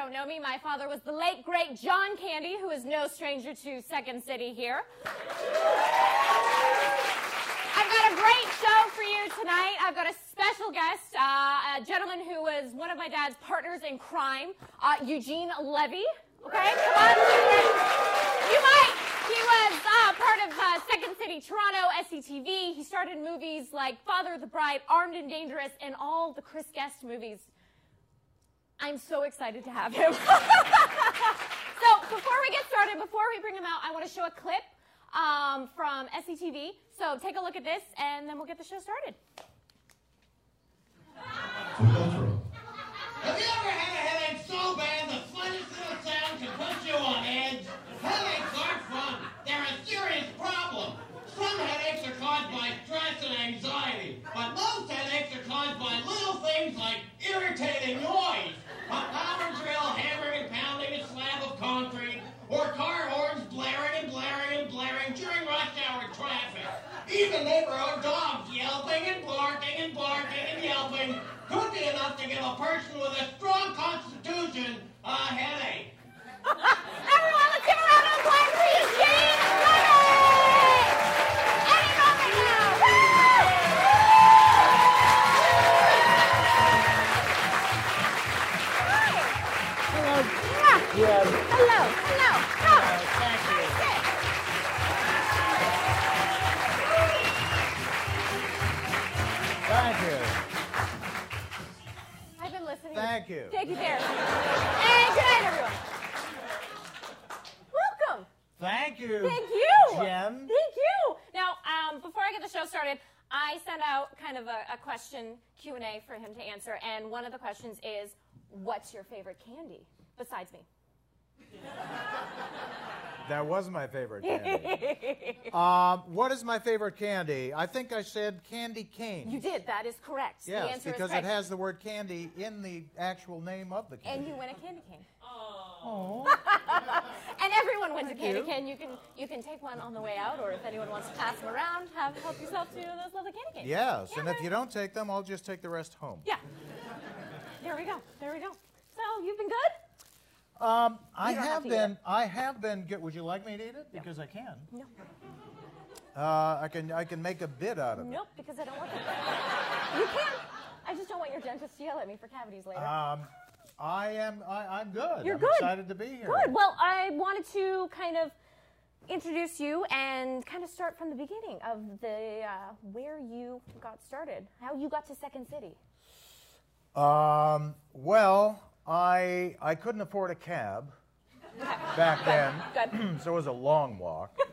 don't know me, my father was the late, great John Candy, who is no stranger to Second City here. I've got a great show for you tonight. I've got a special guest, uh, a gentleman who was one of my dad's partners in crime, uh, Eugene Levy. Okay, come on. You might. He was uh, part of uh, Second City Toronto, SCTV. He started movies like Father of the Bride, Armed and Dangerous, and all the Chris Guest movies. I'm so excited to have him. so before we get started, before we bring him out, I want to show a clip um, from SCTV. So take a look at this, and then we'll get the show started. Have you ever had a headache so bad the slightest little sound can put you on edge? Headaches aren't fun. They're a serious problem. Some headaches are caused by stress and anxiety, but most headaches are caused by little things like irritating noise. A power drill hammering and pounding a slab of concrete, or car horns blaring and blaring and blaring during rush hour traffic. Even neighborhood dogs yelping and barking and barking and yelping could be enough to give a person with a strong constitution a headache. Everyone, let's give a round of applause for Eugene and one of the questions is, "What's your favorite candy besides me?" That was my favorite candy. um, what is my favorite candy? I think I said candy cane. You did. That is correct. the yes, because it has the word candy in the actual name of the candy. And you win a candy cane. Oh. And everyone wins a candy you. cane. You can you can take one on the way out, or if anyone wants to pass them around, have help yourself to those lovely candy canes. Yes, Yeah, and if you don't take them, I'll just take the rest home. Yeah. There we go. There we go. So you've been good. Um, I have have been. I have been. Good. Would you like me to eat it? Because I can. No. Uh, I can. I can make a bit out of it. Nope, because I don't want that. You can. I just don't want your dentist to yell at me for cavities later. Um, I am. I, I'm good. You're I'm good. excited to be here. Good. Well, I wanted to kind of introduce you and kind of start from the beginning of the uh, where you got started, how you got to Second City. Um, well, I I couldn't afford a cab back then, so it was a long walk.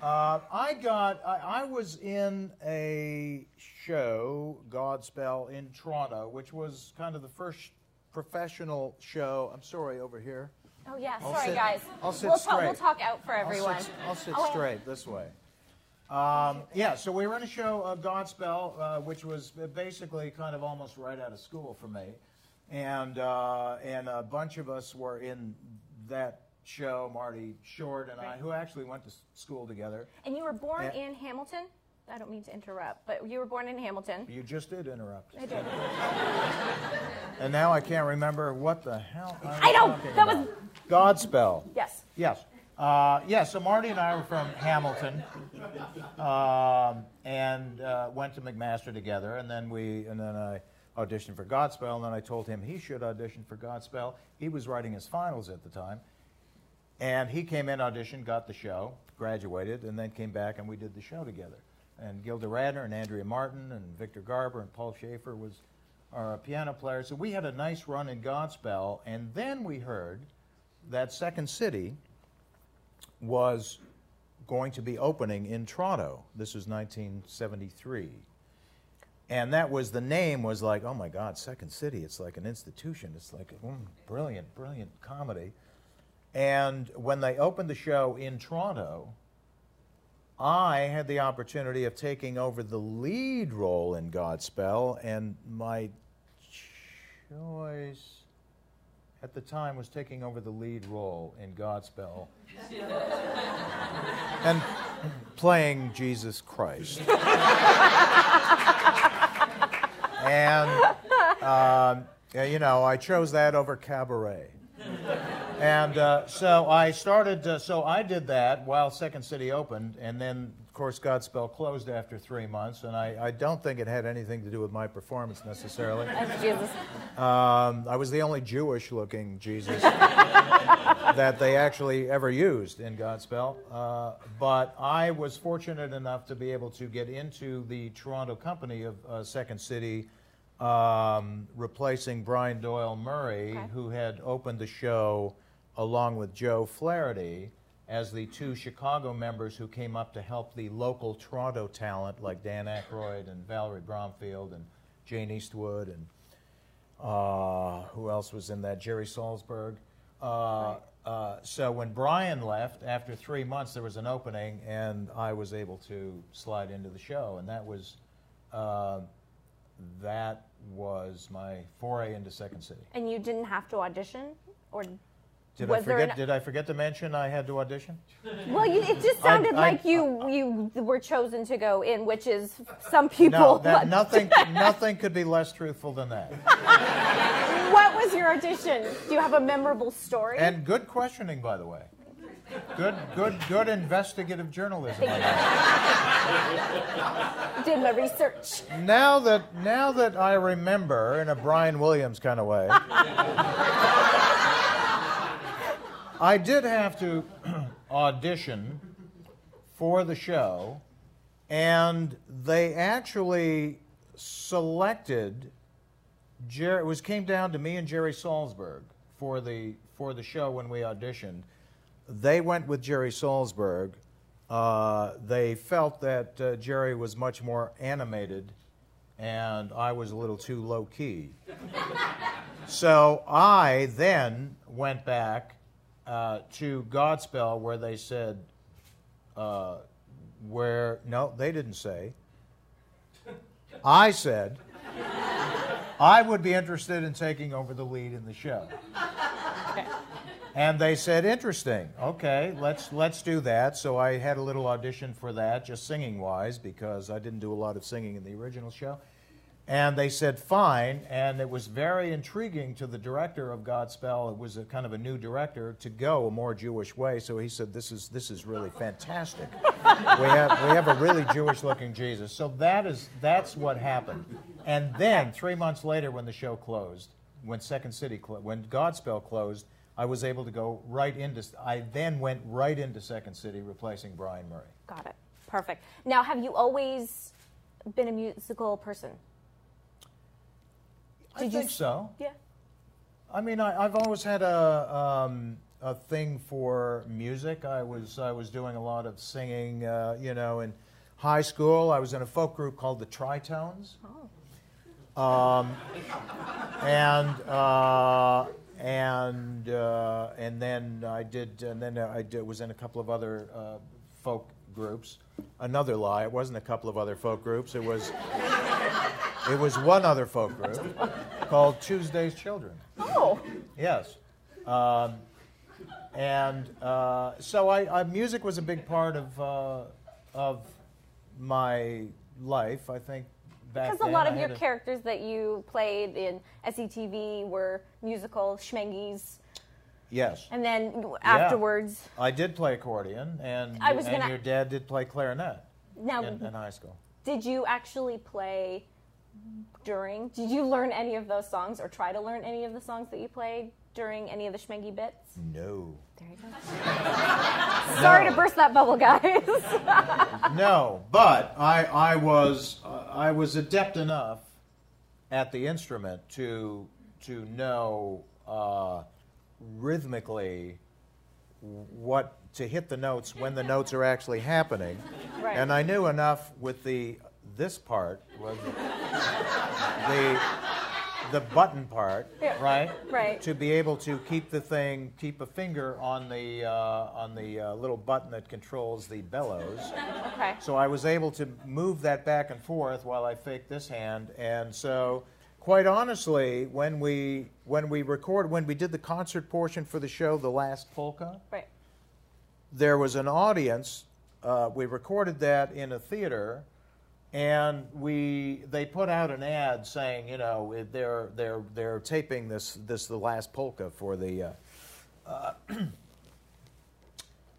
Uh, I got I, I was in a show, Godspell, in Toronto, which was kind of the first professional show. I'm sorry, over here. Oh yeah, I'll sorry sit- guys. I'll sit we'll, talk, we'll talk out for I'll everyone. sit, I'll sit Oh, straight this way. Um, yeah, so we were in a show, uh, Godspell, uh, which was basically kind of almost right out of school for me, and uh, and a bunch of us were in that show. Marty Short and I, who actually went to school together. And you were born Yeah. in Hamilton. I don't mean to interrupt, but you were born in Hamilton. You just did interrupt, I did. and now I can't remember what the hell I, I know, talking that was- Godspell. Yes. Yes. Uh, yeah, so Marty and I were from Hamilton um, and uh, went to McMaster together, and then we and then I auditioned for Godspell, and then I told him he should audition for Godspell. He was writing his finals at the time, and he came in, auditioned, got the show, graduated, and then came back, and we did the show together. And Gilda Radner and Andrea Martin and Victor Garber and Paul Shaffer was our piano player. So we had a nice run in Godspell, and then we heard that Second City was going to be opening in Toronto. This was 1973. And that was the name was like, oh my God, Second City. It's like an institution. It's like mm, brilliant, brilliant comedy. And when they opened the show in Toronto, I had the opportunity of taking over the lead role in Godspell, and my choice at the time was taking over the lead role in Godspell and playing Jesus Christ. and um, you you know, I chose that over cabaret. And uh, so I started, uh, so I did that while Second City opened, and then, of course, Godspell closed after three months, and I, I don't think it had anything to do with my performance necessarily. That's Jesus. Um, I was the only Jewish looking Jesus that they actually ever used in Godspell. Uh, but I was fortunate enough to be able to get into the Toronto company of uh, Second City, um, replacing Brian Doyle Murray, Okay. who had opened the show along with Joe Flaherty as the two Chicago members who came up to help the local Toronto talent like Dan Aykroyd and Valerie Bromfield and Jane Eastwood and uh, who else was in that? Gerry Salsberg. Uh, uh, so when Brian left, after three months, there was an opening, and I was able to slide into the show, and that was uh, that was my foray into Second City. And you didn't have to audition, or Did was I forget? an- Did I forget to mention I had to audition? well, you, it just sounded I- like you you were chosen to go in, which is some people. No, that, nothing. nothing could be less truthful than that. What was your audition? Do you have a memorable story? And good questioning, by the way. Good, good, good investigative journalism. I. Did my research. Now that now that I remember in a Brian Williams kind of way, I did have to audition for the show, and they actually selected. Jerry, it was came down to me and Gerry Salsberg for the for the show when we auditioned. They went with Gerry Salsberg. Uh, they felt that uh, Jerry was much more animated, and I was a little too low key. so I then went back uh, to Godspell, where they said, uh, where no, they didn't say. I said. I would be interested in taking over the lead in the show. And they said, interesting. Okay, let's let's do that. So I had a little audition for that, just singing wise, because I didn't do a lot of singing in the original show. And they said, fine. And it was very intriguing to the director of Godspell. It was a kind of a new director to go a more Jewish way. So he said, this is this is really fantastic. we have we have a really Jewish looking Jesus. So that is that's what happened. And then three months later, when the show closed, when Second City clo- when Godspell closed, I was able to go right into. I then went right into Second City, replacing Brian Murray. Got it. Perfect. Now, have you always been a musical person? I Did you think s- so. Yeah. I mean, I, I've always had a um, a thing for music. I was I was doing a lot of singing. Uh, you know, in high school, I was in a folk group called the Tritones. Um, and uh, and uh, and then I did, and then I did, was in a couple of other uh, folk groups. Another lie, it wasn't a couple of other folk groups. It was it was one other folk group called Tuesday's Children. Oh, Yes. Um, and uh, so I, I, music was a big part of, uh, of my life, I think. Back because a lot of your a- characters that you played in SCTV were musical Schmenges, Yes. and then afterwards, I did play accordion, and, I was and gonna- your dad did play clarinet now in, in high school. did you actually play during? Did you learn any of those songs, or try to learn any of the songs that you played during any of the Schmenge bits? No. There you go. Sorry to burst that bubble, guys. No, but I, I was uh, I was adept enough at the instrument to to know uh, rhythmically what to hit the notes when the notes are actually happening, Right. and I knew enough with the this part was the the button part, Yeah. right? Right. To be able to keep the thing, keep a finger on the uh, on the uh, little button that controls the bellows. okay. So I was able to move that back and forth while I faked this hand, and so quite honestly, when we when we record when we did the concert portion for the show, the last polka, Right. there was an audience. Uh, we recorded that in a theater and we they put out an ad saying, you know, they're they're they're taping this this the last polka for the. Uh, uh,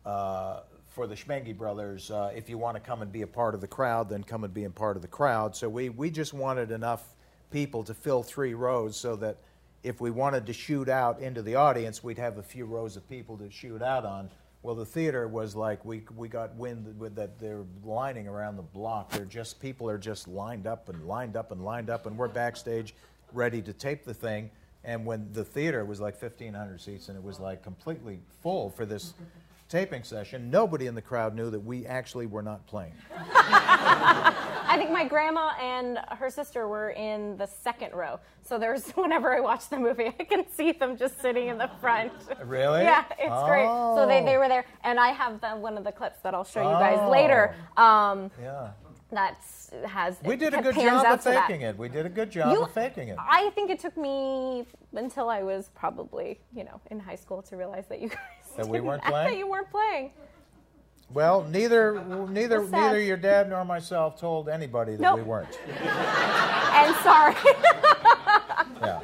uh, for the Schmenge brothers, uh, if you want to come and be a part of the crowd, then come and be a part of the crowd. So we, we just wanted enough people to fill three rows so that if we wanted to shoot out into the audience, we'd have a few rows of people to shoot out on. Well, the theater was like we, we got wind with that they're lining around the block. They're just people are just lined up and lined up and lined up, and we're backstage ready to tape the thing. And when the theater was like 1,500 seats and it was like completely full for this taping session, nobody in the crowd knew that we actually were not playing. I think my grandma and her sister were in the second row. So there's whenever I watch the movie, I can see them just sitting in the front. Really? Yeah, it's great. So they, they Oh. were there, and I have the, one of the clips that I'll show you guys Oh. later. Um, Yeah. that's has We did a good job of that. faking it. We did a good job You- of faking it. I think it took me until I was probably, you know, in high school to realize that you guys That we weren't playing? That you weren't playing. Well, neither neither neither your dad nor myself told anybody that Nope. we weren't. And sorry. Yeah.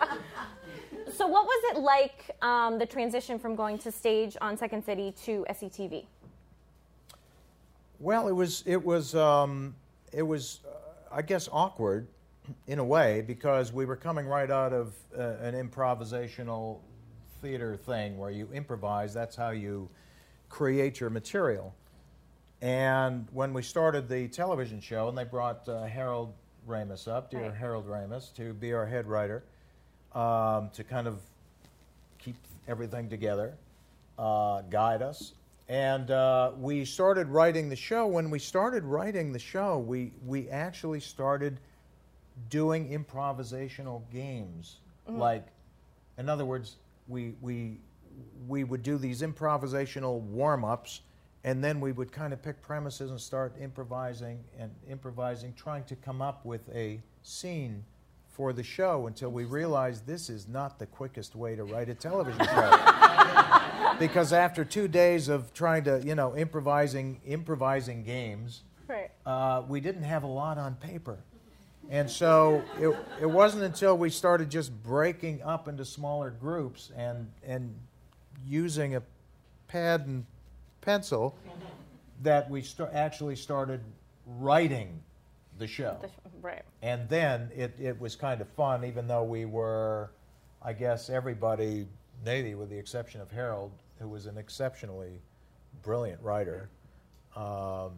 so, what was it like um, the transition from going to stage on Second City to SCTV? Well, it was it was um, it was uh, I guess awkward in a way because we were coming right out of uh, an improvisational theater thing where you improvise. That's how you create your material. And when we started the television show, and they brought uh, Harold Ramis up, dear Right. Harold Ramis, to be our head writer, um, to kind of keep everything together, uh, guide us. And uh, we started writing the show. When we started writing the show, we, we actually started doing improvisational games. Like, in other words, we, we, we would do these improvisational warm ups, and then we would kind of pick premises and start improvising and improvising, trying to come up with a scene for the show until we realized this is not the quickest way to write a television show. because after two days of trying to, you know, improvising, improvising games, Right. uh, we didn't have a lot on paper. And so it, it wasn't until we started just breaking up into smaller groups and, and using a pad and pencil that we sta- actually started writing the show. Right. And then it, it was kind of fun, even though we were, I guess, everybody, maybe with the exception of Harold, who was an exceptionally brilliant writer, um,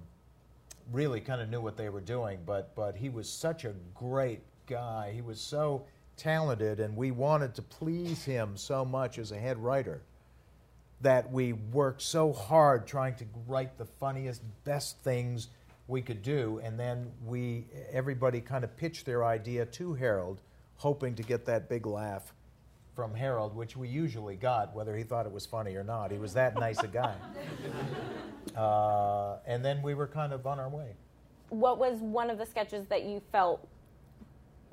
really kind of knew what they were doing. But, but he was such a great guy. He was so talented, and we wanted to please him so much as a head writer that we worked so hard trying to write the funniest, best things we could do, and then we everybody kind of pitched their idea to Harold, hoping to get that big laugh from Harold, which we usually got, whether he thought it was funny or not. He was that nice a guy. Uh, and then we were kind of on our way. What was one of the sketches that you felt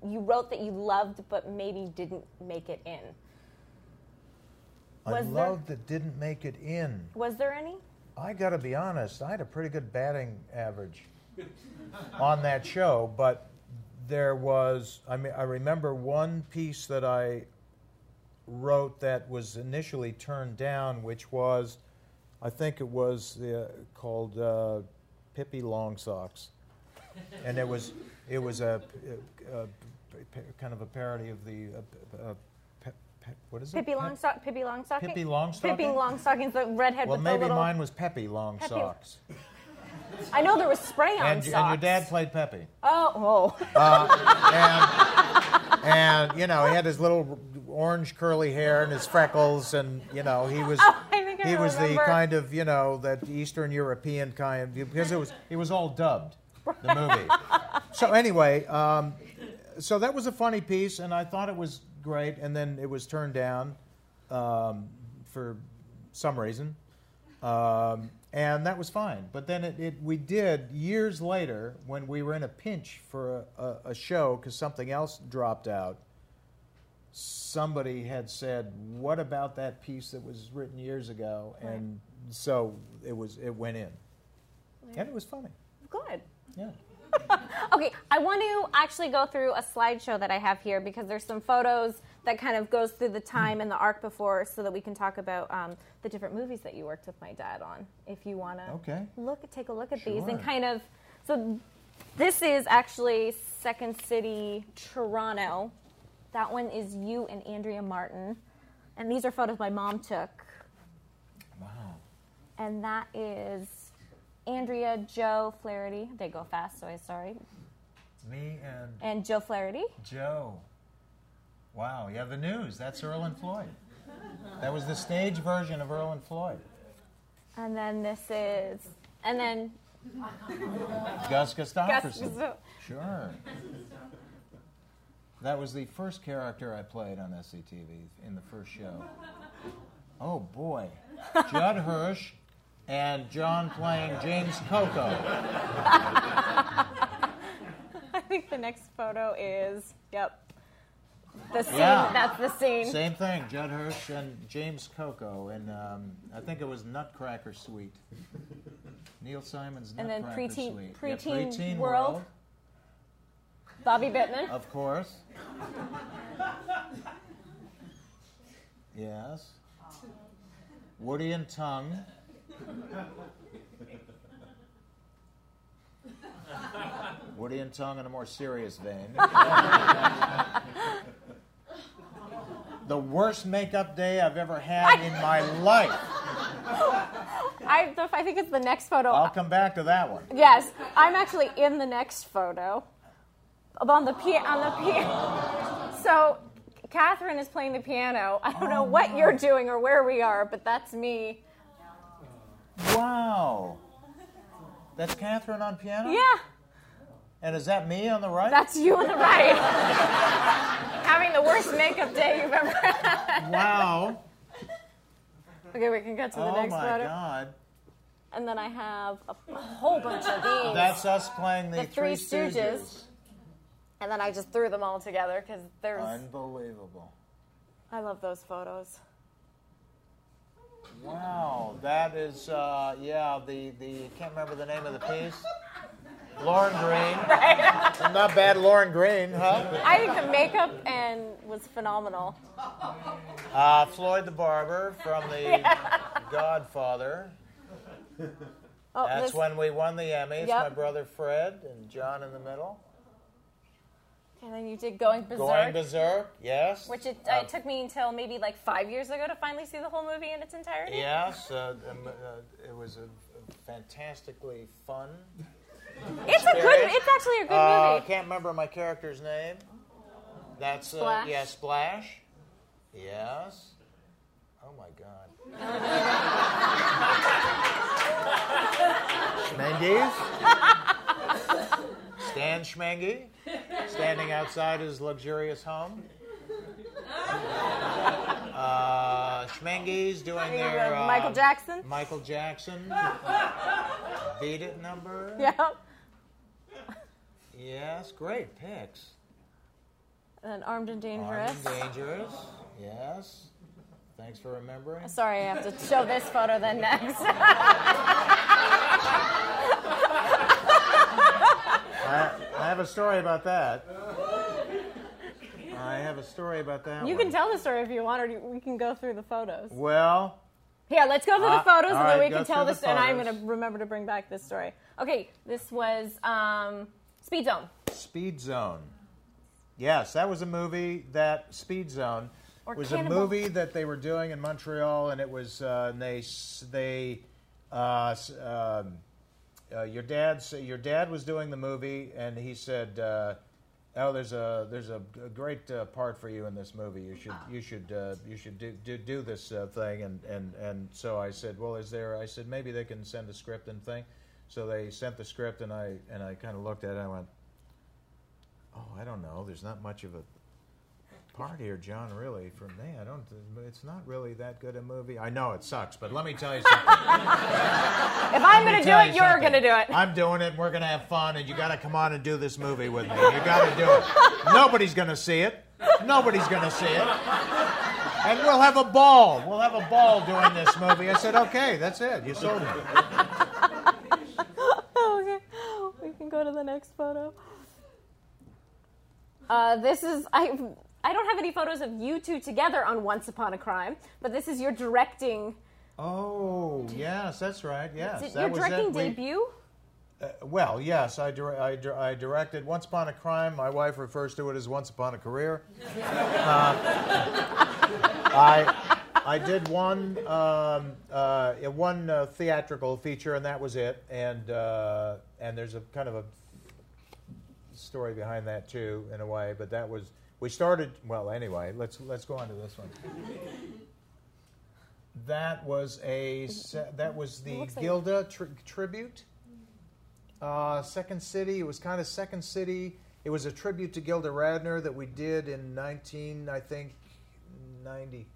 you wrote that you loved but maybe didn't make it in? I Was there- loved that didn't make it in. Was there any? I got to be honest, I had a pretty good batting average on that show, but there was, I mean, I remember one piece that I wrote that was initially turned down, which was, I think it was uh, called uh, Pippi Longsocks, and it was it was a, a, a- kind of a parody of the uh, uh, pe- pe- what is it? Pippi Longstock, Pippi Longstocking. Pippi Longstocking? Pippi Longstocking's the redhead Well, with maybe the little. mine was Peppy Long Peppy- Socks. I know there was spray on And, and your dad played Peppy. Oh, oh. and, and you know he had his little orange curly hair and his freckles and you know he was Oh, I I he was the kind of you know that Eastern European kind because it was it was all dubbed the movie. so anyway, um, so that was a funny piece and I thought it was great and then it was turned down um, for some reason. Um, and that was fine. But then it, it, we did years later when we were in a pinch for a, a, a show because something else dropped out. Somebody had said, "What about that piece that was written years ago?" And so it was. It went in, and it was funny. Good. Yeah. Okay, I want to actually go through a slideshow that I have here because there's some photos that kind of goes through the time and the arc before, so that we can talk about um, the different movies that you worked with my dad on. If you want to Okay. look, take a look at these and kind of. So, this is actually Second City, Toronto. That one is you and Andrea Martin, and these are photos my mom took. Wow. And that is Andrea, Joe Flaherty. They go fast, so I'm sorry. Me and And Joe Flaherty. Joe. Wow, yeah, the news. That's Earl and Floyd. That was the stage version of Earl and Floyd. And then this is, and then Gus Gus. Gustafson. Sure. That was the first character I played on SCTV in the first show. Oh boy. Judd Hirsch and John playing James Coco. I think the next photo is, yep. The scene, Yeah. that's the scene. Same thing, Judd Hirsch and James Coco, and um, I think it was Nutcracker Suite. Neil Simon's Nutcracker Suite. And then Nutcracker Preteen- Suite. Preteen Preteen World. Bobby Bittman. of course. Yes. Woody and Tongue. Woody and Tongue in a more serious vein. the worst makeup day I've ever had in my life. I, I think it's the next photo. I'll come back to that one. Yes, I'm actually in the next photo. On the pia- on the piano. So, Catherine is playing the piano. I don't know what you're doing or where we are, but that's me. Wow. That's Catherine on piano? Yeah, And is that me on the right? that's you on the right. Having the worst makeup day you've ever had. wow. Okay, we can get to the Oh next my photo. God. And then I have a, whole bunch of these. That's us playing the, The Three Stooges. and then I just threw them all together because there's. Unbelievable. I love those photos. Wow, that is uh, yeah. The the I can't remember the name of the piece. Lorne Greene. Not bad, Lorne Greene, huh? I think the makeup and was phenomenal. Uh, Floyd the Barber from The Godfather. Oh, That's this, when we won the Emmys. Yep. My brother Fred and John in the middle. and then you did Going Berserk, Going Berserk, yes. which it, Uh, it took me until maybe like five years ago to finally see the whole movie in its entirety. Yes, uh, um, uh, it was a, a fantastically fun. It's a good. It's actually a good Uh, I can't remember my character's name. That's uh, Splash? yeah, Splash. Yes. Oh my God. Schmenges. Stan Schmenge, standing outside his luxurious home. Uh, Schmenge's doing their uh, Michael Jackson. Michael Jackson. Beat it number. Yep. Yes, great picks. And Armed and Armed Dangerous. and Dangerous. Yes. Thanks for remembering. Sorry, I have to show this photo then next. I, I have a story about that. I have a story about that. you one. can tell the story if you want, or we can go through the photos. Well, Here, let's go through the photos, and then right, we can tell this. And I'm going to remember to bring back this story. Okay, this was um, Speed Zone. Speed Zone. Yes, that was a movie that Speed Zone Or was Cannibal- a movie that they were doing in Montreal, and it was uh, and they they uh, um, uh, your dad your dad was doing the movie, and he said, uh, "Oh, there's a there's a, a great uh, part for you in this movie. You should you should uh, you should do do, do this uh, thing." And, and and so I said, "Well, is there?" I said, "Maybe they can send a script and thing." So they sent the script, and I and I kind of looked at it. and I went, "Oh, I don't know. There's not much of a part here, John. Really, for me, I don't. It's not really that good a movie. I know it sucks, but let me tell you something. If I'm going to do it, you you're going to do it. I'm doing it. and We're going to have fun, and you got to come on and do this movie with me. You got to do it. Nobody's going to see it. Nobody's going to see it. And we'll have a ball. We'll have a ball doing this movie. I said, okay, that's it. You sold me. Okay. We can go go to the next photo. Uh, this is I. I don't have any photos of you two together on Once Upon a Crime, but this is your directing. Oh, yes, that's right. Yes, that your was directing. We- debut? Uh, well, yes, I, dir- I, dir- I directed Once Upon a Crime. My wife refers to it as Once Upon a Career. Uh, I, I did one, um, uh, one uh, theatrical feature, and that was it. And, uh, and there's a kind of a story behind that too, in a way. But that was we started. Well, anyway, let's let's go on to this one. That was a that was the like- Gilda tri- tribute. Uh, Second City. It was kind of Second City. It was a tribute to Gilda Radner that we did in 19, I think, 92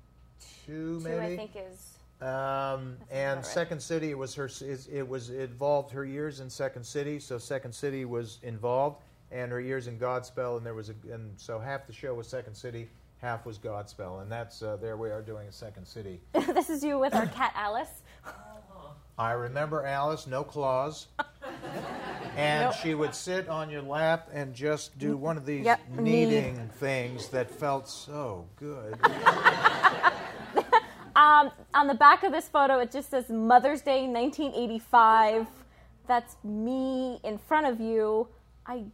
Two, maybe. I think is. Um, and right. Second City, it was her. It, it was it involved her years in Second City, so Second City was involved, and her years in Godspell, and there was a, and so half the show was Second City, half was Godspell, and that's uh, there we are doing a Second City. this is you with our cat Alice. I remember Alice, no claws, and Nope. she would sit on your lap and just do one of these Yep, kneading things that felt so good. Um, on the back of this photo, it just says Mother's Day 1985. That's me in front of you. I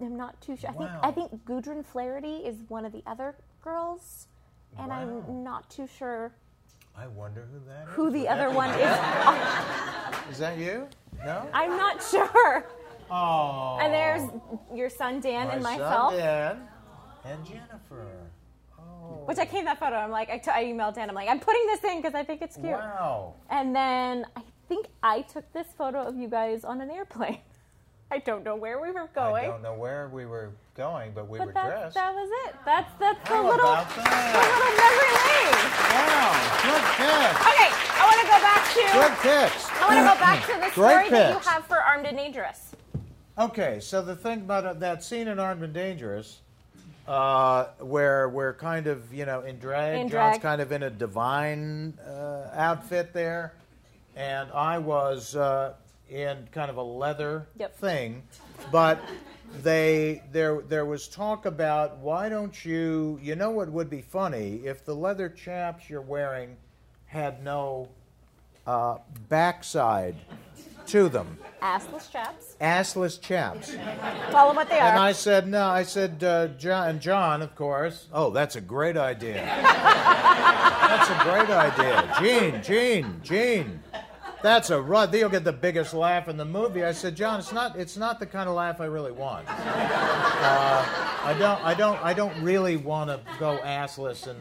am not too sure. I think I think Gudrun Flaherty is one of the other girls, and Wow. I'm not too sure I wonder who that is. who the Would other one is. Is that you? No. I'm not sure. Oh. And there's your son Dan My and son myself. Dan and Jennifer. Oh. Which I came that photo. I'm like, I, t- I emailed Dan. I'm like, I'm putting this in because I think it's cute. Wow. And then I think I took this photo of you guys on an airplane. I don't know where we were going. I don't know where we were going, but we but were that, dressed. that was it. That's that's the How little about the that? little memory lane. Wow. Good picks. Okay, I want to go back. I want to go back to the story that you have for Armed and Dangerous. Okay, so the thing about uh, that scene in Armed and Dangerous, uh, where we're kind of, you know, in drag, In John's kind of in a divine uh, outfit there, and I was uh, in kind of a leather Yep. thing, but they there there was talk about why don't you you know what would be funny if the leather chaps you're wearing had no uh, backside to them Assless chaps. assless chaps Tell them what they are. and. I said, no, I said, uh, John, and John, of course. Oh, that's a great idea. that's a great idea. Gene, Gene, Gene. That's a run. You'll get the biggest laugh in the movie. I said, John, it's not, it's not the kind of laugh I really want. Uh, I don't, I don't, I don't really want to go assless and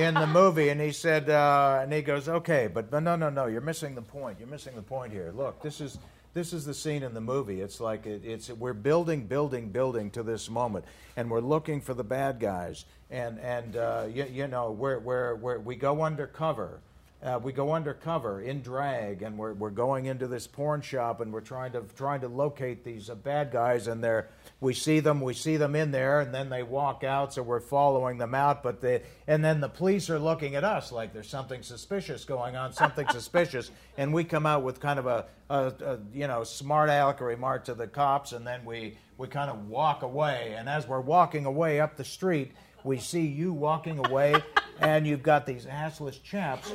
in the movie. And he said, uh, and he goes, okay, but no, no, no, no, you're missing the point. You're missing the point here. Look, this is this is the scene in the movie. It's like it, it's we're building, building, building to this moment, and we're looking for the bad guys, and and uh, you, you we're, we're, we go undercover. Uh, we go undercover in drag, and we're, we're going into this porn shop, and we're trying to trying to locate these uh, bad guys, and they're we see them, we see them in there, and then they walk out, so we're following them out. But they, and then the police are looking at us like there's something suspicious going on, something suspicious, and we come out with kind of a, a, a you know smart aleck remark to the cops, and then we we kind of walk away. And as we're walking away up the street, we see you walking away, and you've got these assless chaps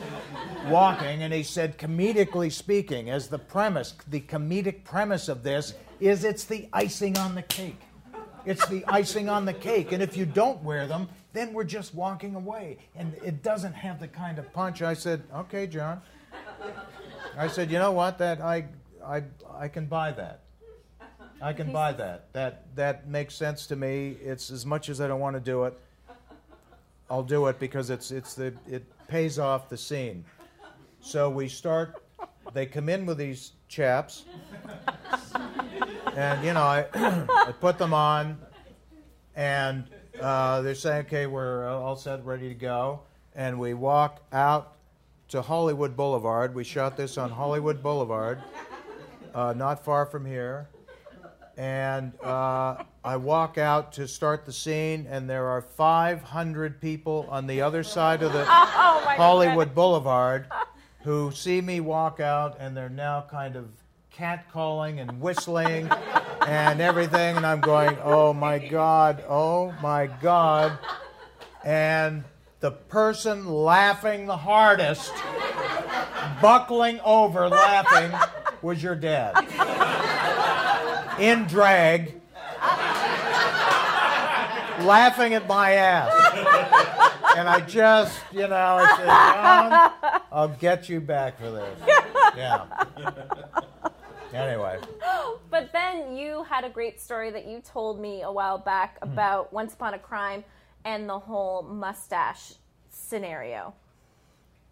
walking. And he said, comedically speaking, as the premise, the comedic premise of this is it's the icing on the cake. It's the icing on the cake. And if you don't wear them, then we're just walking away. And it doesn't have the kind of punch. I said, okay, John. I said, you know what? That I, I, I can buy that. I can buy that. That that makes sense to me. It's as much as I don't want to do it. I'll do it because it's it's the it pays off the scene. So we start. They come in with these chaps, and you know I, I put them on, and uh, they're saying, "Okay, we're all set, ready to go." And we walk out to Hollywood Boulevard. We shot this on Hollywood Boulevard, uh, not far from here. And uh, I walk out to start the scene, and there are 500 people on the other side of the oh Hollywood Boulevard who see me walk out, and they're now kind of catcalling and whistling and everything. And I'm going, oh my God, oh my God. And the person laughing the hardest, buckling over laughing, was your dad. In drag, laughing at my ass. And I just, you know, I said, John, I'll get you back for this. Yeah. Anyway, But then you had a great story that you told me a while back hmm. about Once Upon a Crime and the whole mustache scenario.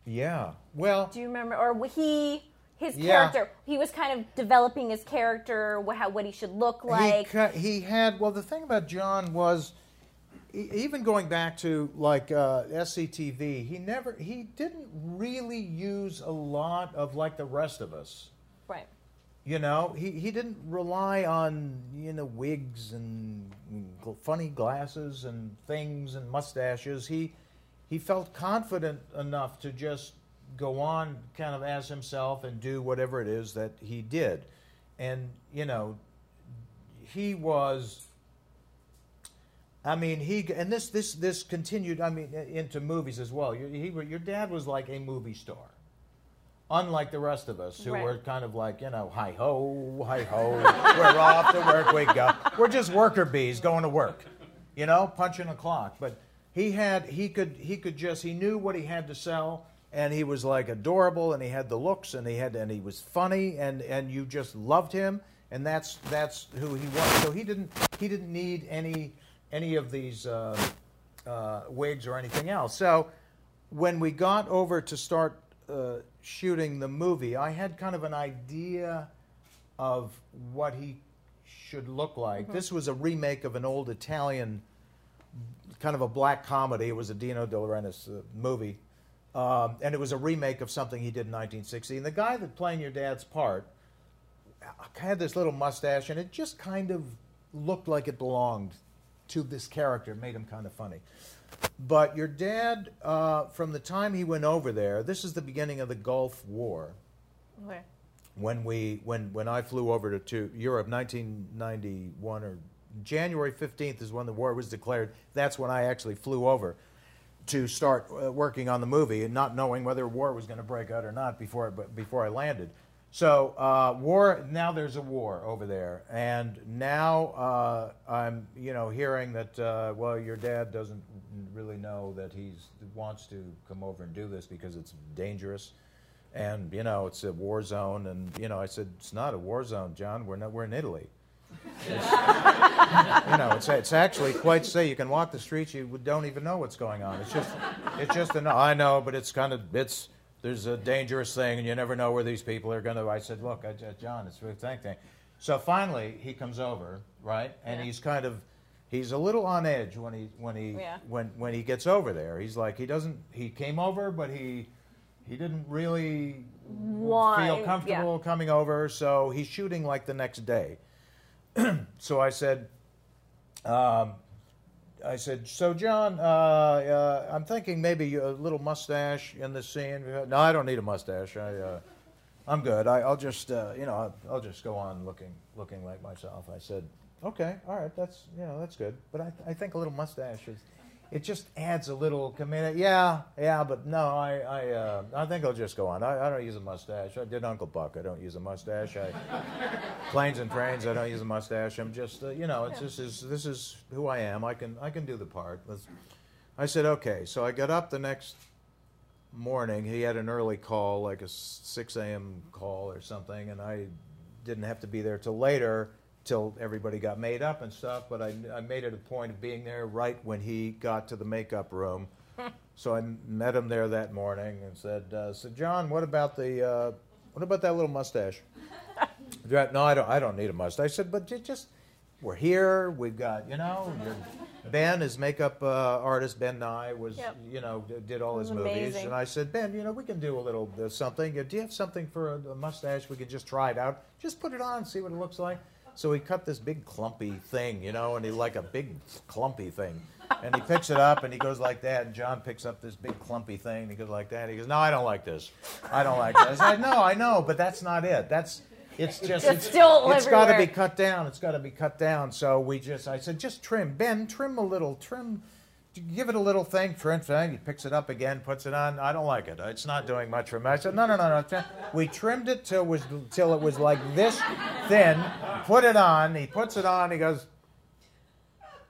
yeah. Well, Do you remember? Or he, his Yeah. character, he was kind of developing his character, how what he should look like. he, he had well the thing about john was even going back to like uh, sctv he never he didn't really use a lot of like the rest of us right. you know he, he didn't rely on you know wigs and funny glasses and things and mustaches he he felt confident enough to just go on kind of as himself and do whatever it is that he did and you know he was I mean, he and this this this continued. I mean, into movies as well. Your, he, your dad was like a movie star, unlike the rest of us who Right. were kind of like you know, hi ho, hi ho, we're off to work we go. We're just worker bees going to work, you know, punching a clock. But he had he could he could just he knew what he had to sell, and he was like adorable, and he had the looks, and he had and he was funny, and and you just loved him, and that's that's who he was. So he didn't he didn't need any any of these uh, uh, wigs or anything else. So when we got over to start uh, shooting the movie, I had kind of an idea of what he should look like. This was a remake of an old Italian kind of a black comedy. It was a Dino De Laurentiis uh, movie. Um, and it was a remake of something he did in 1960. And the guy that playing your dad's part had this little mustache, and it just kind of looked like it belonged to this character. It made him kind of funny. But your dad, uh, from the time he went over there, this is the beginning of the Gulf War Okay. when we when when I flew over to, to Europe, 1991 or January 15th is when the war was declared. That's when I actually flew over to start uh, working on the movie, and not knowing whether war was going to break out or not before before I landed. So uh, war now there's a war over there, and now uh, I'm you know hearing that uh, well your dad doesn't really know that he wants to come over and do this because it's dangerous. And you know it's a war zone. And you know i said it's not a war zone john. We're not we're in italy It's- you know it's, it's actually quite safe you can walk the streets you don't even know what's going on it's just it's just a i know but it's kind of it's there's a dangerous thing and you never know where these people are going to i said look I, I- john it's really thank thing so finally he comes over right and Yeah. he's kind of he's a little on edge when he when he Yeah. when when he gets over there he's like he doesn't he came over but he he didn't really Want- feel yeah. comfortable coming over, so he's shooting like the next day. so I said, um, I said, so John, uh, uh, I'm thinking maybe a little mustache in this scene. No, I don't need a mustache. I, uh, I'm good. I, I'll just, uh, you know, I'll, I'll just go on looking, looking like myself. I said, okay, all right, that's, you know, that's good. But I, I think a little mustache is, it just adds a little commitment. Yeah, yeah, but no, I, I, uh, I think I'll just go on. I, I don't use a mustache. I did Uncle Buck. I don't use a mustache. I, planes and trains. I don't use a mustache. I'm just, uh, you know, it's just is this is who I am. I can, I can do the part. Let's, I said okay. So I got up the next morning. He had an early call, like a six a.m. call or something, and I didn't have to be there till later, till everybody got made up and stuff. But I, I made it a point of being there right when he got to the makeup room. so I met him there that morning and said, uh, "So John, what about the, uh, what about that little mustache?" No, I don't. I don't need a mustache. I said, but just we're here. We've got you know, Ben, his makeup uh, artist, Ben Nye was Yep. you know d- did all his movies, amazing. and I said, Ben, you know, we can do a little uh, something. Do you have something for a, a mustache? We could just try it out. Just put it on, and see what it looks like. So he cut this big clumpy thing, you know, and he like a big clumpy thing. And he picks it up and he goes like that. And John picks up this big clumpy thing and he goes like that. He goes, No, I don't like this. I don't like this. I said, No, I know, but that's not it. That's It's just, Just it's, still it's got to be cut down. It's got to be cut down. So we just, I said, just trim, Ben, trim a little, trim, give it a little thing, trim thing. He picks it up again, puts it on. I don't like it. It's not doing much for me. I said, no, no, no, no. We trimmed it till was till it was like this thin. Put it on. He puts it on. He goes.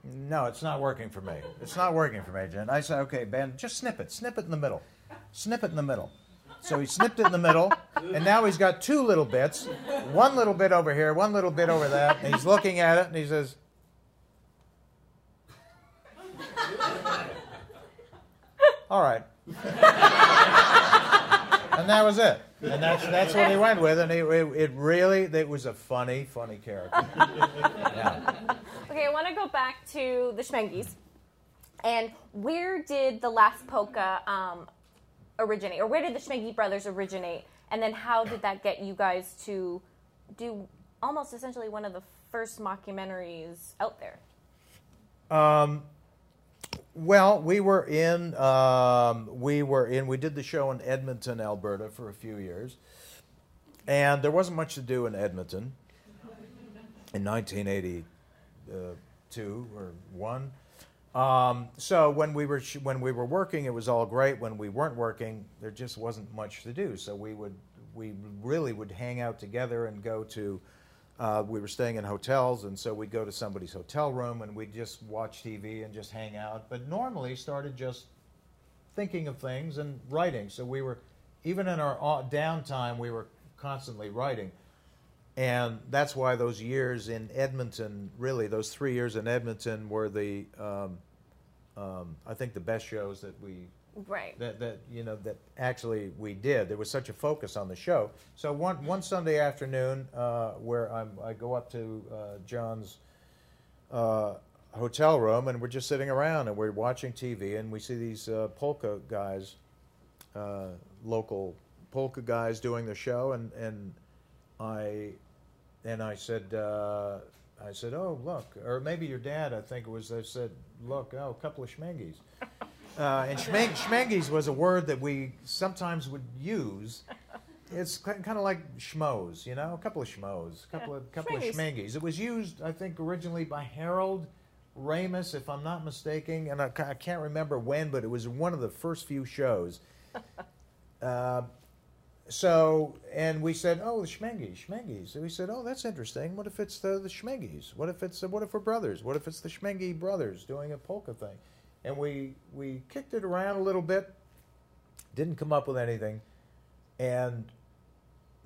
No, it's not working for me. It's not working for me, Jen. I said, okay, Ben, just snip it. Snip it in the middle. Snip it in the middle. So he snipped it in the middle, and now he's got two little bits. One little bit over here, one little bit over that. And he's looking at it, and he says, all right. and that was it. And that's that's what he went with, and it, it, it really it was a funny, funny character. Yeah. Okay, I want to go back to the Schmenges. And where did the last polka um, originate? Or where did the Schmenge brothers originate? And then how did that get you guys to do almost essentially one of the first mockumentaries out there? Um, well, we were in um, we were in we did the show in Edmonton, Alberta, for a few years, and there wasn't much to do in Edmonton in 1982 or one. Um, so when we were when we were working, it was all great. When we weren't working, there just wasn't much to do. So we would we really would hang out together and go to. Uh, we were staying in hotels, and so we'd go to somebody's hotel room and we'd just watch TV and just hang out. But normally started just thinking of things and writing. So we were, even in our downtime, we were constantly writing. And that's why those years in Edmonton, really, those three years in Edmonton were the, um, um, I think, the best shows that we Right. that, that you know that actually we did. There was such a focus on the show. So one one Sunday afternoon, uh, where I'm, I go up to uh, John's uh, hotel room, and we're just sitting around and we're watching TV, and we see these uh, polka guys, uh, local polka guys doing the show, and and I and I said. Uh, I said, "Oh, look," or maybe your dad. I think it was. I said, "Look, oh, a couple of schmengies." Uh, and schmeng- schmengies was a word that we sometimes would use. It's kind of like schmoes, you know, a couple of schmoes, a couple of couple Schmenges. of schmengies. It was used, I think, originally by Harold Ramis, if I'm not mistaken, and I, I can't remember when, but it was one of the first few shows. Uh, so, and we said, oh, the Schmenges, Schmenges. And we said, oh, that's interesting. What if it's the, the Schmenges? What if it's what if we're brothers? What if it's the Schmenge brothers doing a polka thing? And we we kicked it around a little bit, didn't come up with anything, and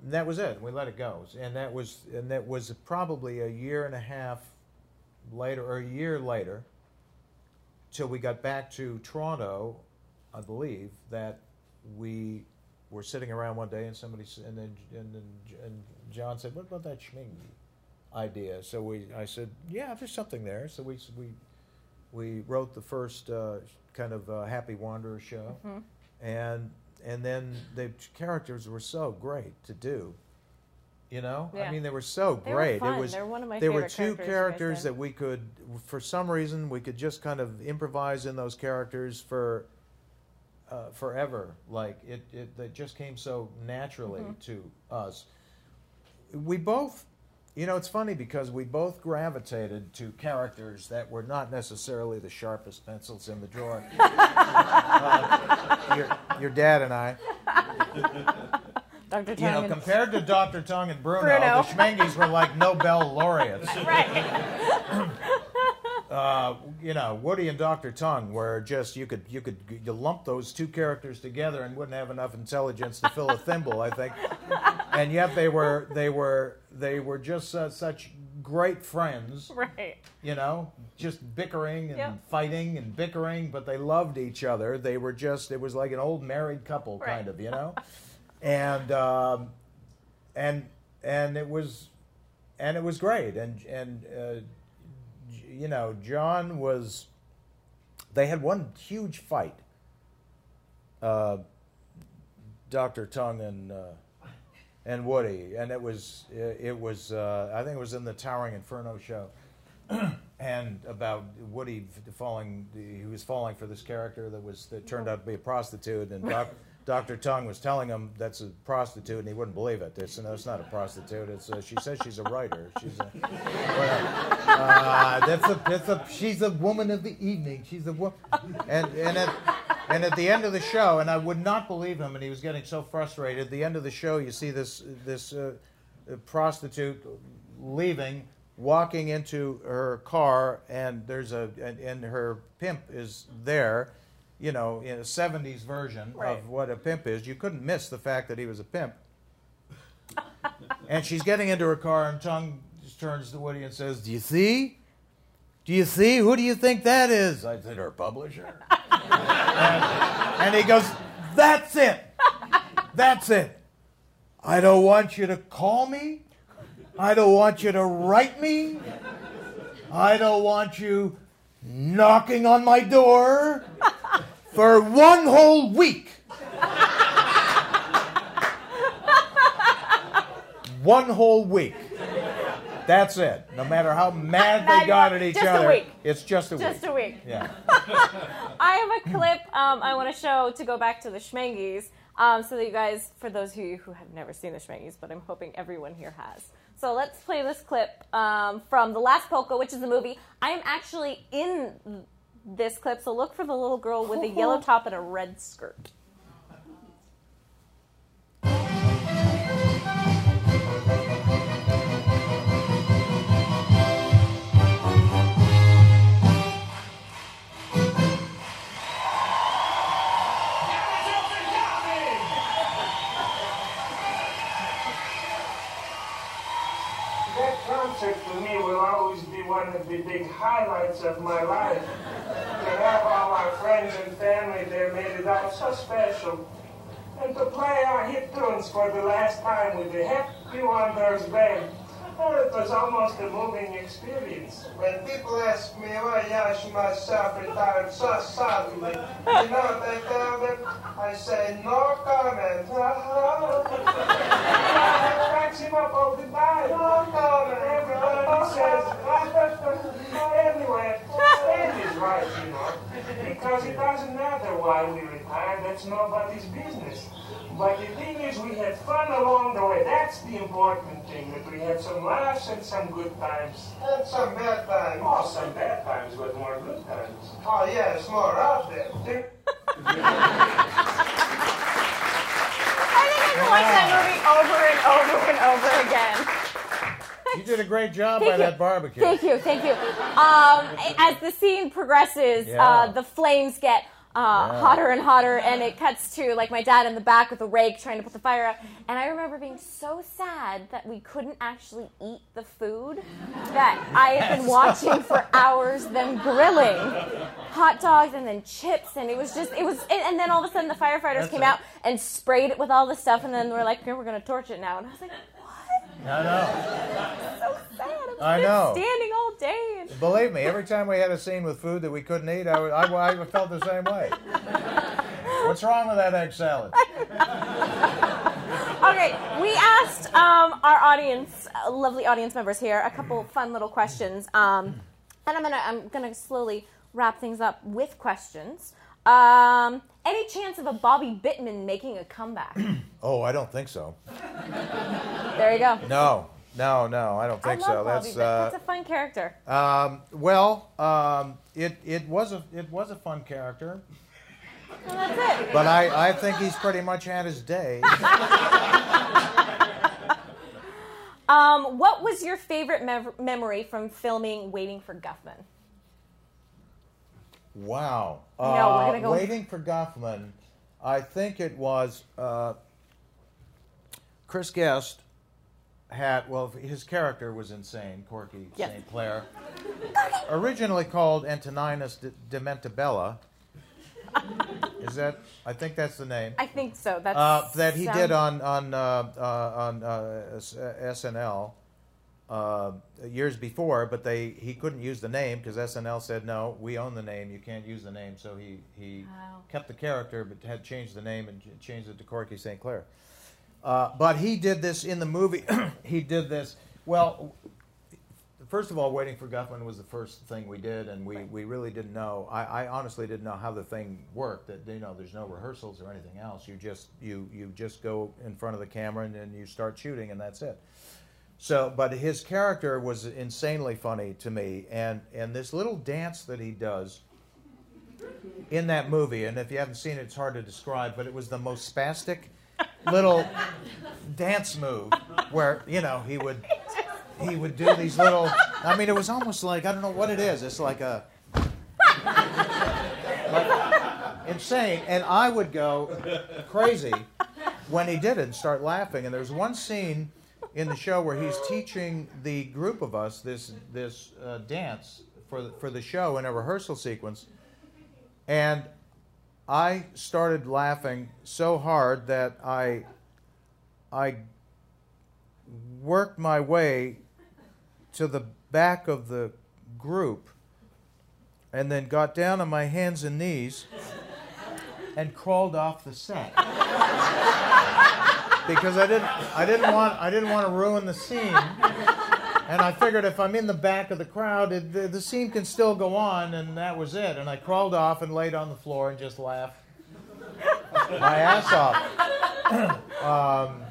that was it. We let it go, and that was and that was probably a year and a half later, or a year later, till we got back to Toronto, I believe that we were sitting around one day and somebody and then and then and John said, "What about that Schmenge idea?" So we I said, "Yeah, there's something there." So we we we wrote the first uh, kind of uh, Happy Wanderer show, and and then the characters were so great to do. You know, I mean, they were so They were great. fun. It was They're one of my there were two characters characters that we could, for some reason, we could just kind of improvise in those characters for uh, forever. Like it, it, it just came so naturally Mm-hmm. to us. We both, you know, it's funny because we both gravitated to characters that were not necessarily the sharpest pencils in the drawer. Uh, your, your dad and I, Dr. you know, Tongan. compared to Dr. Tongue and Bruno, Bruno. the Schmenges were like Nobel laureates. right. uh, you know, Woody and Doctor Tongue, were just you could you could you lump those two characters together and wouldn't have enough intelligence to fill a thimble, I think. And yet they were they were they were just uh, such great friends, Right. you know, just bickering and Yep. fighting and bickering, but they loved each other. They were just it was like an old married couple, Right. kind of, you know, and um, and and it was and it was great and and uh, you know John was they had one huge fight uh, Dr. Tongue and uh, and Woody and it was it, it was uh, I think it was in the Towering Inferno show and about Woody falling he was falling for this character that was that turned out to be a prostitute and doc, Dr. Tongue was telling him that's a prostitute, and he wouldn't believe it. Said, no, it's not a prostitute. It's uh, she says she's a writer. She's a, uh, that's a, that's a, she's a woman of the evening. She's a woman. And, and, and at the end of the show, and I would not believe him, and he was getting so frustrated. At the end of the show, you see this, this uh, prostitute leaving, walking into her car, and there's a, and, and her pimp is there you know, in a 70s version Right. of what a pimp is, you couldn't miss the fact that he was a pimp. and she's getting into her car, and Tongue just turns to Woody and says, Do you see? Do you see? Who do you think that is? I said, Her publisher. And, and he goes, That's it. That's it. I don't want you to call me. I don't want you to write me. I don't want you knocking on my door for one whole week. one whole week. That's it. No matter how mad they got at each just a other, week. it's just a Just week. Just a week. Yeah. I have a clip um, I want to show to go back to the Schmenges, um, so that you guys, for those of you who have never seen the Schmenges, but I'm hoping everyone here has. So let's play this clip um, from The Last Polka, which is the movie. I am actually in this clip, so look for the little girl with a yellow top and a red skirt. One of the big highlights of my life. To have all our friends and family there made it all so special. And to play our hit tunes for the last time with the Happy Wanderers band. It was almost a moving experience. When people ask me why Yosh myself retired so suddenly, you know what I tell them? I say, no comment. cracks him up all the time. No comment. Everybody says, anyway, right, you know. Because it doesn't matter why we retired, that's nobody's business. But the thing is, we had fun along the way. That's the important thing, that we had some laughs and some good times. And some bad times. Oh, some bad times, but more good times. Oh, yes, more out there. I think I can watch that movie over and over and over again. You did a great job Thank by you. that barbecue. Thank you, thank you. Um, as the scene progresses, Yeah. uh, the flames get uh, hotter and hotter, and it cuts to like my dad in the back with a rake trying to put the fire out. And I remember being so sad that we couldn't actually eat the food that I had been watching for hours, them grilling hot dogs and then chips, and it was just it was. And, then all of a sudden, the firefighters That's came it. out and sprayed it with all the stuff, and then we're like, "Here, we're gonna torch it now." And I was like, I know. So sad. I know. Standing all day. And, Believe me, every time we had a scene with food that we couldn't eat, I, I, I felt the same way. What's wrong with that egg salad? Okay, we asked um, our audience, uh, lovely audience members here, a couple fun little questions, um, and I'm gonna I'm gonna slowly wrap things up with questions. Um, any chance of a Bobby Bittman making a comeback? Oh, I don't think so. there you go. No, no, no, I don't I think love so. Bobby That's uh, That's a fun character. um, well, um, it it was a it was a fun character, Well, that's it. but I, I think he's pretty much had his day. Um, what was your favorite memory from filming Waiting for Guffman? Wow. Know, we're Uh, gonna go- Waiting for Guffman, I think it was uh, Chris Guest had, well, his character was insane, Corky Yes. St. Clair. Originally called Antoninus De- Dementabella. Is that, I think that's the name. I think so. That's Uh, that he did sound- on on uh, uh, on uh, S- SNL uh, years before, but they he couldn't use the name because SNL said no, we own the name, you can't use the name. So he he Wow. kept the character, but had changed the name and changed it to Corky St. Clair. Uh, but he did this in the movie. he did this well. first of all, waiting for Guffman was the first thing we did, and we, we really didn't know. I, I honestly didn't know how the thing worked. That you know, there's no rehearsals or anything else. You just you you just go in front of the camera and then you start shooting, and that's it. So, but his character was insanely funny to me, and and this little dance that he does in that movie, and if you haven't seen it, it's hard to describe, but it was the most spastic little dance move where you know he would he would do these little. I mean, it was almost like I don't know what it is. It's like a like, insane, and I would go crazy when he did it and start laughing. And there's one scene in the show where he's teaching the group of us this this uh, dance for the, for the show in a rehearsal sequence, and I started laughing so hard that I I worked my way to the back of the group and then got down on my hands and knees and crawled off the set because I didn't I didn't want I didn't want to ruin the scene and I figured if I'm in the back of the crowd it, the, the scene can still go on and that was it and I crawled off and laid on the floor and just laughed my ass off um,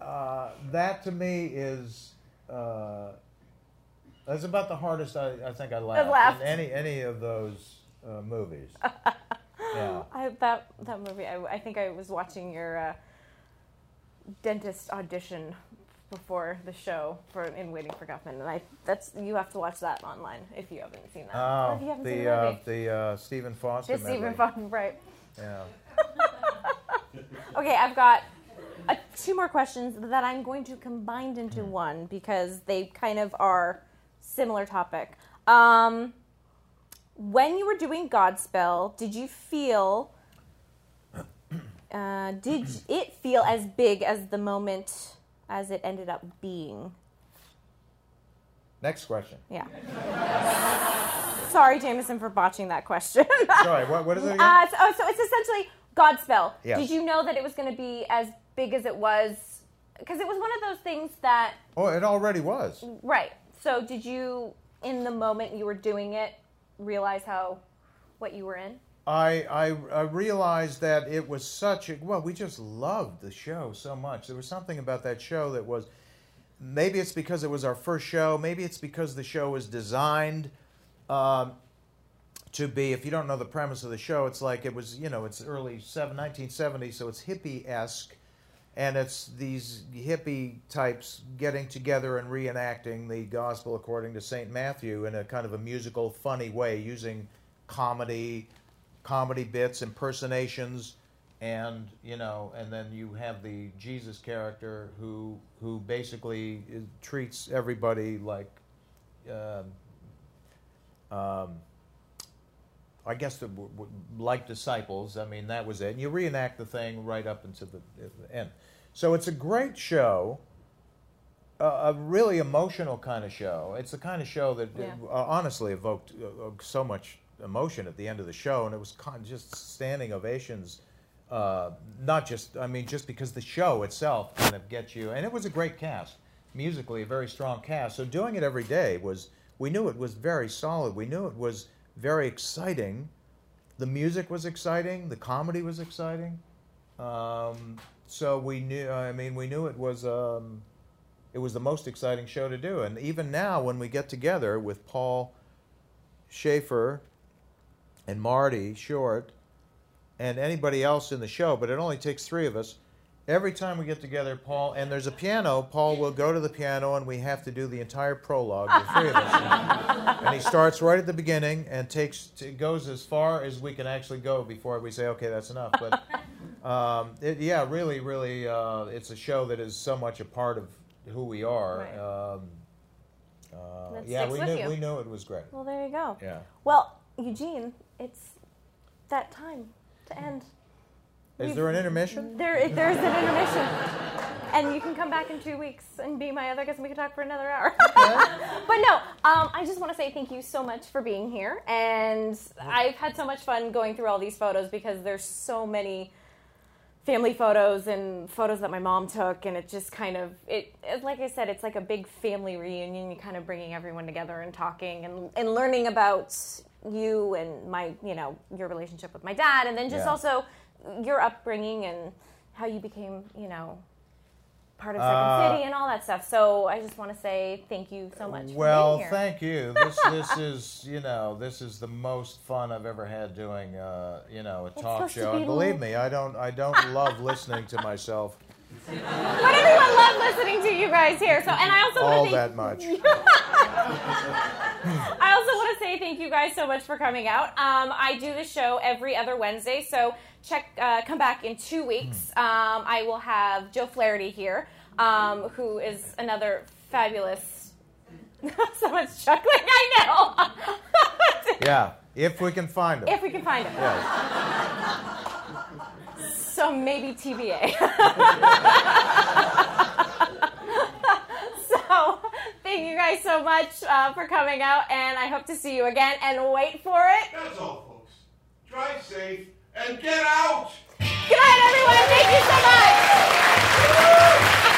uh, that to me is uh, that's about the hardest I, I think I laughed, laughed. in any any of those uh, movies. yeah. I, that that movie. I, I think I was watching your uh, dentist audition before the show for in Waiting for Guffman, and I that's you have to watch that online if you haven't seen that. Oh, if you haven't seen the the uh, the uh, Stephen Foster. just Stephen. Foster, right? Yeah. Okay, I've got uh, two more questions that I'm going to combine into Hmm. one because they kind of are similar topic. Um, when you were doing Godspell, did you feel? Uh, did it feel as big as the moment as it ended up being? Next question. Yeah. Sorry, Jameson, for botching that question. Sorry. What, what is it again? Uh, so, oh, so it's essentially Godspell. Yes. Did you know that it was going to be as big as it was? Because it was one of those things that, oh, it already was. right. So did you, in the moment you were doing it, realize how, what you were in? I, I I realized that it was such a well. We just loved the show so much. There was something about that show that was. Maybe it's because it was our first show. Maybe it's because the show was designed um, to be. If you don't know the premise of the show, it's like it was. You know, it's early seven, 1970, so it's hippie esque, and it's these hippie types getting together and reenacting the gospel according to Saint Matthew in a kind of a musical, funny way, using comedy comedy bits, impersonations, and you know, and then you have the Jesus character who who basically is, treats everybody like, um, um, I guess the, like disciples. I mean, that was it. And you reenact the thing right up into the, the end. So it's a great show. A, a really emotional kind of show. It's the kind of show that Yeah. uh, honestly evoked uh, uh, so much emotion at the end of the show, and it was con- just standing ovations. Uh, not just, I mean, just because the show itself kind of gets you, and it was a great cast, musically a very strong cast. So doing it every day was, we knew it was very solid. We knew it was very exciting. The music was exciting. The comedy was exciting. Um, so we knew. I mean, we knew it was. Um, it was the most exciting show to do. And even now, when we get together with Paul Shaffer and Marty Short and anybody else in the show, but it only takes three of us. Every time we get together, Paul, and there's a piano, Paul will go to the piano and we have to do the entire prologue, the three of us. and he starts right at the beginning and takes t- goes as far as we can actually go before we say, okay, that's enough. But um, it, yeah, really, really, uh, it's a show that is so much a part of who we are. Right. Um, uh, yeah, we knew you. we knew it was great. Well, there you go. Yeah. Well, Eugene, it's that time to end. Is there an intermission? There, there's an intermission. And you can come back in two weeks and be my other guest and we can talk for another hour. but no, um, I just want to say thank you so much for being here. And I've had so much fun going through all these photos because there's so many family photos and photos that my mom took, and it just kind of it, it. Like I said, it's like a big family reunion. You kind of bringing everyone together and talking and and learning about you and my you know your relationship with my dad, and then just Yeah. also your upbringing and how you became you know part of Second Uh, City and all that stuff. So I just want to say thank you so much. Well, for being here. thank you. This this is you know this is the most fun I've ever had doing uh, you know a talk show. be And believe me, I don't I don't love listening to myself But everyone loved listening to you guys here. So, and I also all want to that thank, much. I also want to say thank you guys so much for coming out. Um, I do the show every other Wednesday, so check, uh, come back in two weeks. Um, I will have Joe Flaherty here, um, who is another fabulous. so much chuckling, I know. Yeah, if we can find him. if we can find him. Yes. So maybe TBA. Thank you guys so much uh, for coming out, and I hope to see you again. And wait for it. That's all, folks. Drive safe and get out! Good night, everyone. Thank you so much.